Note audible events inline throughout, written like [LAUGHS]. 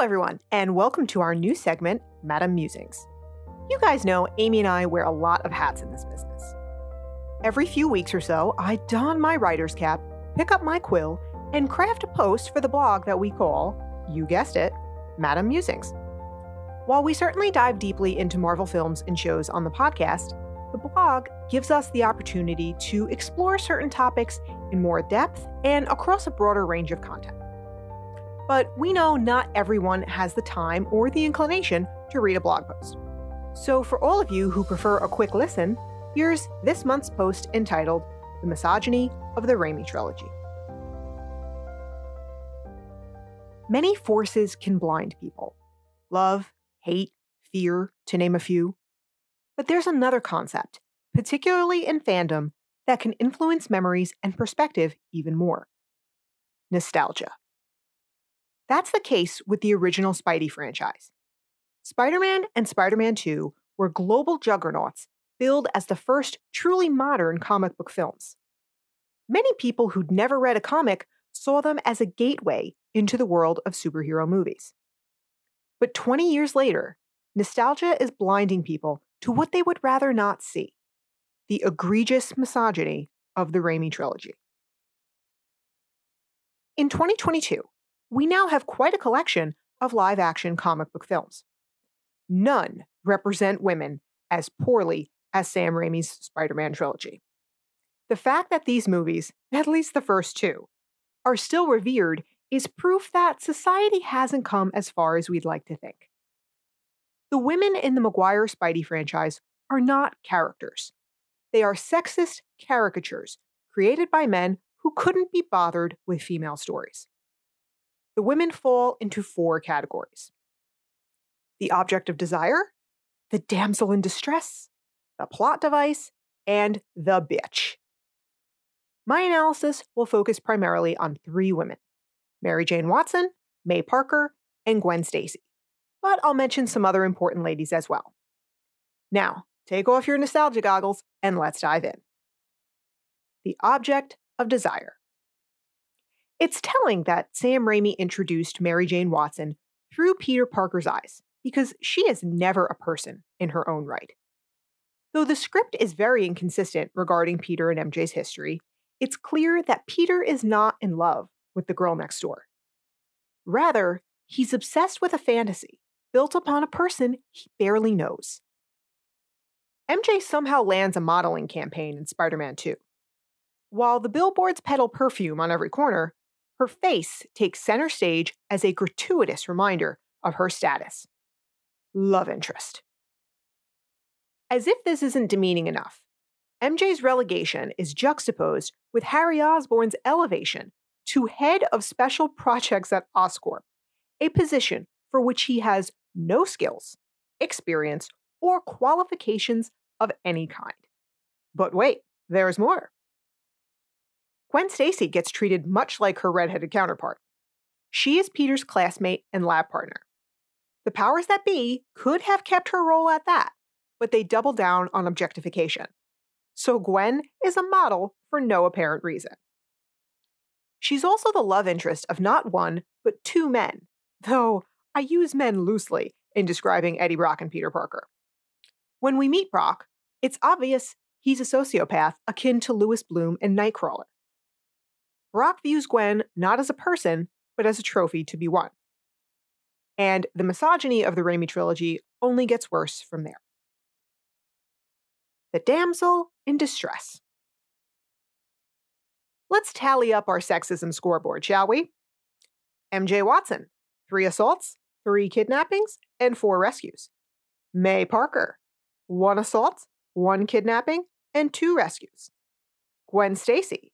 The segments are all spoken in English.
everyone, and welcome to our new segment, Madame Musings. You guys know Amy and I wear a lot of hats in this business. Every few weeks or so, I don my writer's cap, pick up my quill, and craft a post for the blog that we call, you guessed it, Madame Musings. While we certainly dive deeply into Marvel films and shows on the podcast, the blog gives us the opportunity to explore certain topics in more depth and across a broader range of content. But we know not everyone has the time or the inclination to read a blog post. So, for all of you who prefer a quick listen, here's this month's post entitled The Misogyny of the Raimi Trilogy. Many forces can blind people love, hate, fear, to name a few. But there's another concept, particularly in fandom, that can influence memories and perspective even more nostalgia. That's the case with the original Spidey franchise. Spider Man and Spider Man 2 were global juggernauts billed as the first truly modern comic book films. Many people who'd never read a comic saw them as a gateway into the world of superhero movies. But 20 years later, nostalgia is blinding people to what they would rather not see the egregious misogyny of the Raimi trilogy. In 2022, we now have quite a collection of live action comic book films. None represent women as poorly as Sam Raimi's Spider Man trilogy. The fact that these movies, at least the first two, are still revered is proof that society hasn't come as far as we'd like to think. The women in the Maguire Spidey franchise are not characters. They are sexist caricatures created by men who couldn't be bothered with female stories the women fall into four categories the object of desire, the damsel in distress, the plot device, and the bitch. My analysis will focus primarily on three women Mary Jane Watson, May Parker, and Gwen Stacy, but I'll mention some other important ladies as well. Now, take off your nostalgia goggles and let's dive in. The object of desire. It's telling that Sam Raimi introduced Mary Jane Watson through Peter Parker's eyes, because she is never a person in her own right. Though the script is very inconsistent regarding Peter and MJ's history, it's clear that Peter is not in love with the girl next door. Rather, he's obsessed with a fantasy built upon a person he barely knows. MJ somehow lands a modeling campaign in Spider Man 2. While the billboards peddle perfume on every corner, her face takes center stage as a gratuitous reminder of her status love interest. As if this isn't demeaning enough, MJ's relegation is juxtaposed with Harry Osborn's elevation to head of special projects at Oscorp, a position for which he has no skills, experience, or qualifications of any kind. But wait, there's more. Gwen Stacy gets treated much like her redheaded counterpart. She is Peter's classmate and lab partner. The powers that be could have kept her role at that, but they double down on objectification. So Gwen is a model for no apparent reason. She's also the love interest of not one, but two men, though I use men loosely in describing Eddie Brock and Peter Parker. When we meet Brock, it's obvious he's a sociopath akin to Louis Bloom and Nightcrawler. Brock views Gwen not as a person, but as a trophy to be won. And the misogyny of the Raimi trilogy only gets worse from there. The damsel in distress. Let's tally up our sexism scoreboard, shall we? MJ Watson, three assaults, three kidnappings, and four rescues. May Parker, one assault, one kidnapping, and two rescues. Gwen Stacy,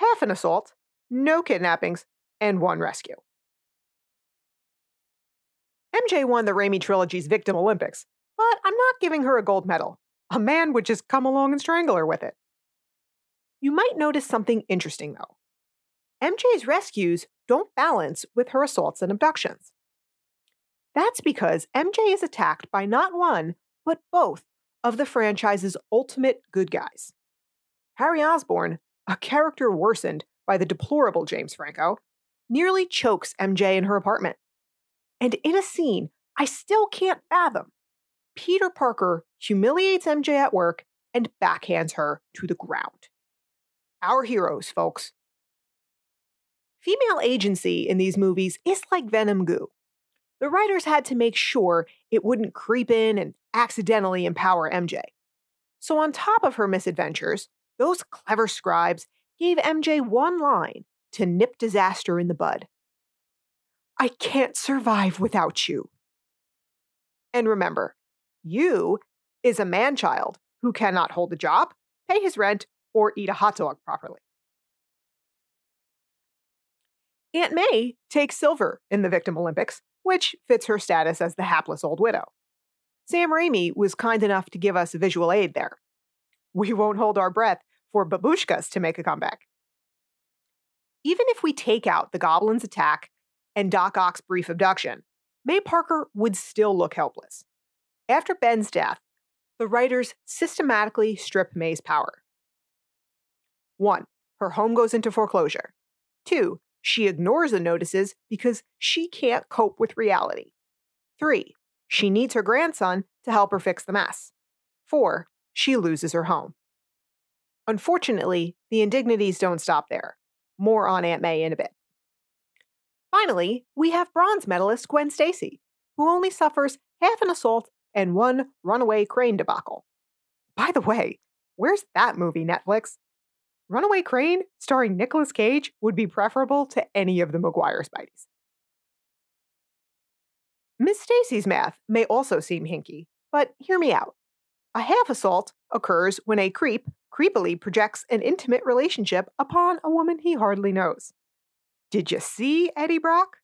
half an assault, no kidnappings, and one rescue. MJ won the Raimi trilogy's Victim Olympics, but I'm not giving her a gold medal. A man would just come along and strangle her with it. You might notice something interesting, though. MJ's rescues don't balance with her assaults and abductions. That's because MJ is attacked by not one, but both of the franchise's ultimate good guys. Harry Osborn, a character worsened by the deplorable James Franco, nearly chokes MJ in her apartment. And in a scene I still can't fathom, Peter Parker humiliates MJ at work and backhands her to the ground. Our heroes, folks. Female agency in these movies is like venom goo. The writers had to make sure it wouldn't creep in and accidentally empower MJ. So, on top of her misadventures, those clever scribes gave MJ one line to nip disaster in the bud I can't survive without you. And remember, you is a man child who cannot hold a job, pay his rent, or eat a hot dog properly. Aunt May takes silver in the Victim Olympics, which fits her status as the hapless old widow. Sam Raimi was kind enough to give us visual aid there. We won't hold our breath for babushkas to make a comeback. Even if we take out the goblin's attack and Doc Ock's brief abduction, May Parker would still look helpless. After Ben's death, the writers systematically strip May's power. 1. Her home goes into foreclosure. 2. She ignores the notices because she can't cope with reality. 3. She needs her grandson to help her fix the mess. 4. She loses her home. Unfortunately, the indignities don't stop there. More on Aunt May in a bit. Finally, we have bronze medalist Gwen Stacy, who only suffers half an assault and one runaway crane debacle. By the way, where's that movie, Netflix? Runaway Crane, starring Nicolas Cage, would be preferable to any of the Maguire Spideys. Miss Stacy's math may also seem hinky, but hear me out. A half assault occurs when a creep creepily projects an intimate relationship upon a woman he hardly knows. Did you see Eddie Brock?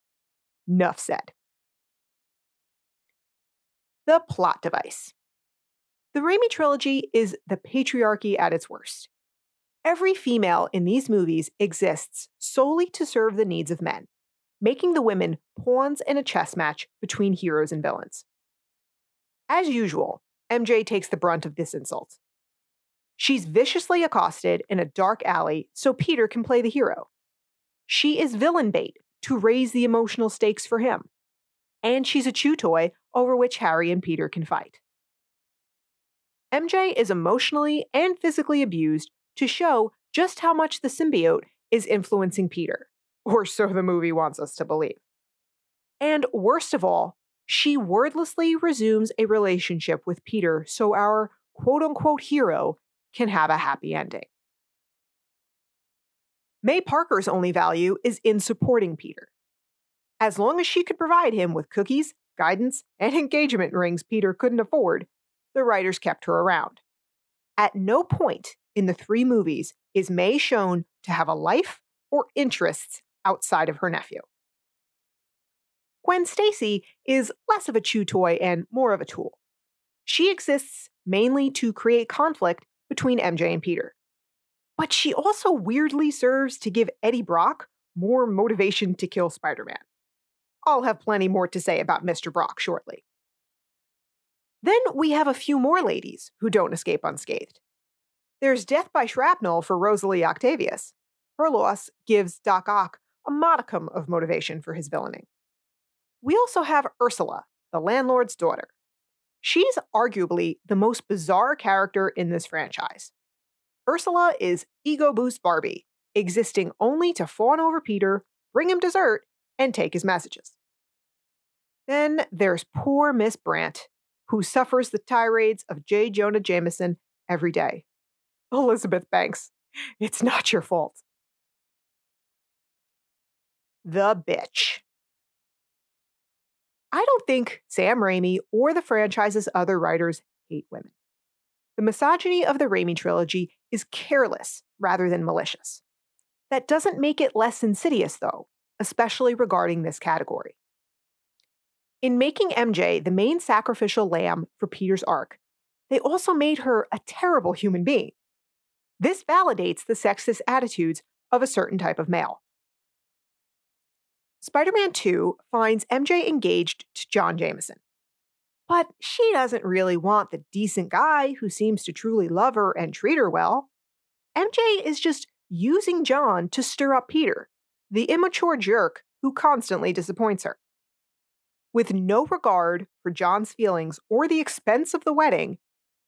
Nuff said. The plot device. The Raimi trilogy is the patriarchy at its worst. Every female in these movies exists solely to serve the needs of men, making the women pawns in a chess match between heroes and villains. As usual, MJ takes the brunt of this insult. She's viciously accosted in a dark alley so Peter can play the hero. She is villain bait to raise the emotional stakes for him. And she's a chew toy over which Harry and Peter can fight. MJ is emotionally and physically abused to show just how much the symbiote is influencing Peter, [LAUGHS] or so the movie wants us to believe. And worst of all, she wordlessly resumes a relationship with Peter so our quote unquote hero can have a happy ending. May Parker's only value is in supporting Peter. As long as she could provide him with cookies, guidance, and [LAUGHS] engagement rings Peter couldn't afford, the writers kept her around. At no point in the three movies is May shown to have a life or interests outside of her nephew. Gwen Stacy is less of a chew toy and more of a tool. She exists mainly to create conflict between MJ and Peter. But she also weirdly serves to give Eddie Brock more motivation to kill Spider Man. I'll have plenty more to say about Mr. Brock shortly. Then we have a few more ladies who don't escape unscathed. There's death by shrapnel for Rosalie Octavius. Her loss gives Doc Ock a modicum of motivation for his villaining. We also have Ursula, the landlord's daughter. She's arguably the most bizarre character in this franchise. Ursula is ego boost Barbie, existing only to fawn over Peter, bring him dessert, and take his messages. Then there's poor Miss Brant, who suffers the tirades of J. Jonah Jameson every day. Elizabeth Banks, it's not your fault. The bitch. I don't think Sam Raimi or the franchise's other writers hate women. The misogyny of the Raimi trilogy is careless rather than malicious. That doesn't make it less insidious, though, especially regarding this category. In making MJ the main sacrificial lamb for Peter's arc, they also made her a terrible human being. This validates the sexist attitudes of a certain type of male. Spider Man 2 finds MJ engaged to John Jameson. But she doesn't really want the decent guy who seems to truly love her and treat her well. MJ is just using John to stir up Peter, the immature jerk who constantly disappoints her. With no regard for John's feelings or the expense of the wedding,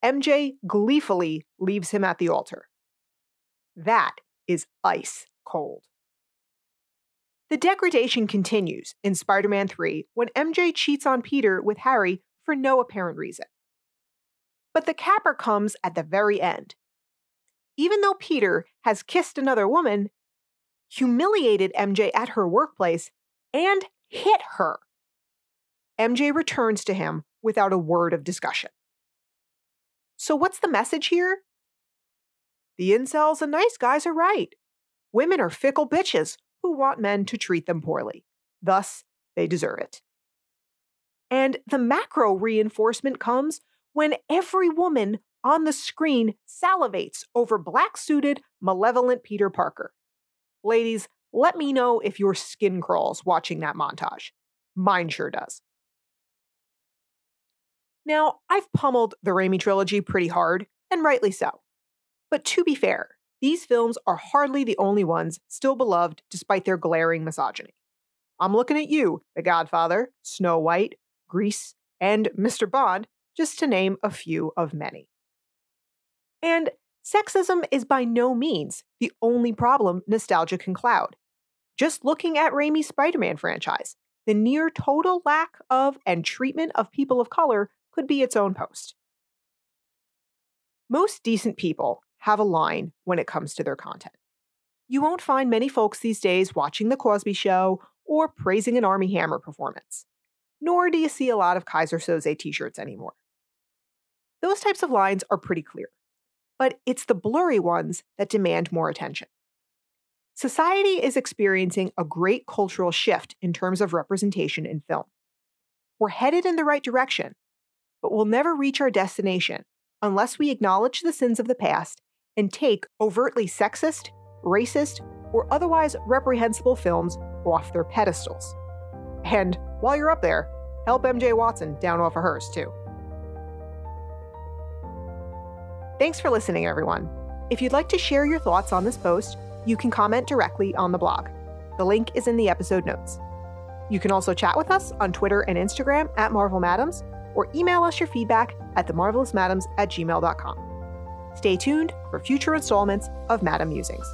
MJ gleefully leaves him at the altar. That is ice cold. The degradation continues in Spider Man 3 when MJ cheats on Peter with Harry for no apparent reason. But the capper comes at the very end. Even though Peter has kissed another woman, humiliated MJ at her workplace, and hit her, MJ returns to him without a word of discussion. So, what's the message here? The incels and nice guys are right. Women are fickle bitches who want men to treat them poorly. Thus, they deserve it. And the macro reinforcement comes when every woman on the screen salivates over black suited, malevolent Peter Parker. Ladies, let me know if your skin crawls watching that montage. Mine sure does. Now, I've pummeled the Raimi trilogy pretty hard, and rightly so. But to be fair, these films are hardly the only ones still beloved despite their glaring misogyny. I'm looking at you, The Godfather, Snow White, Grease, and Mr. Bond, just to name a few of many. And sexism is by no means the only problem nostalgia can cloud. Just looking at Raimi's Spider Man franchise, the near total lack of and treatment of people of color could be its own post. Most decent people have a line when it comes to their content. You won't find many folks these days watching The Cosby Show or praising an Armie Hammer performance. Nor do you see a lot of Keyser Söze t shirts anymore. Those types of lines are pretty clear, but it's the blurry ones that demand more attention. Society is experiencing a great cultural shift in terms of representation in film. We're headed in the right direction, but we'll never reach our destination unless we acknowledge the sins of the past and take overtly sexist, racist, or otherwise reprehensible films off their pedestals. And while you're up there, help MJ Watson down off of hers too. Thanks for listening, everyone. If you'd like to share your thoughts on this post, you can comment directly on the blog. The link is in the episode notes. You can also chat with us on Twitter and Instagram at Marvel Madames, or email us your feedback at themarvelousmadames at gmail.com. Stay tuned for future installments of Madame Musings.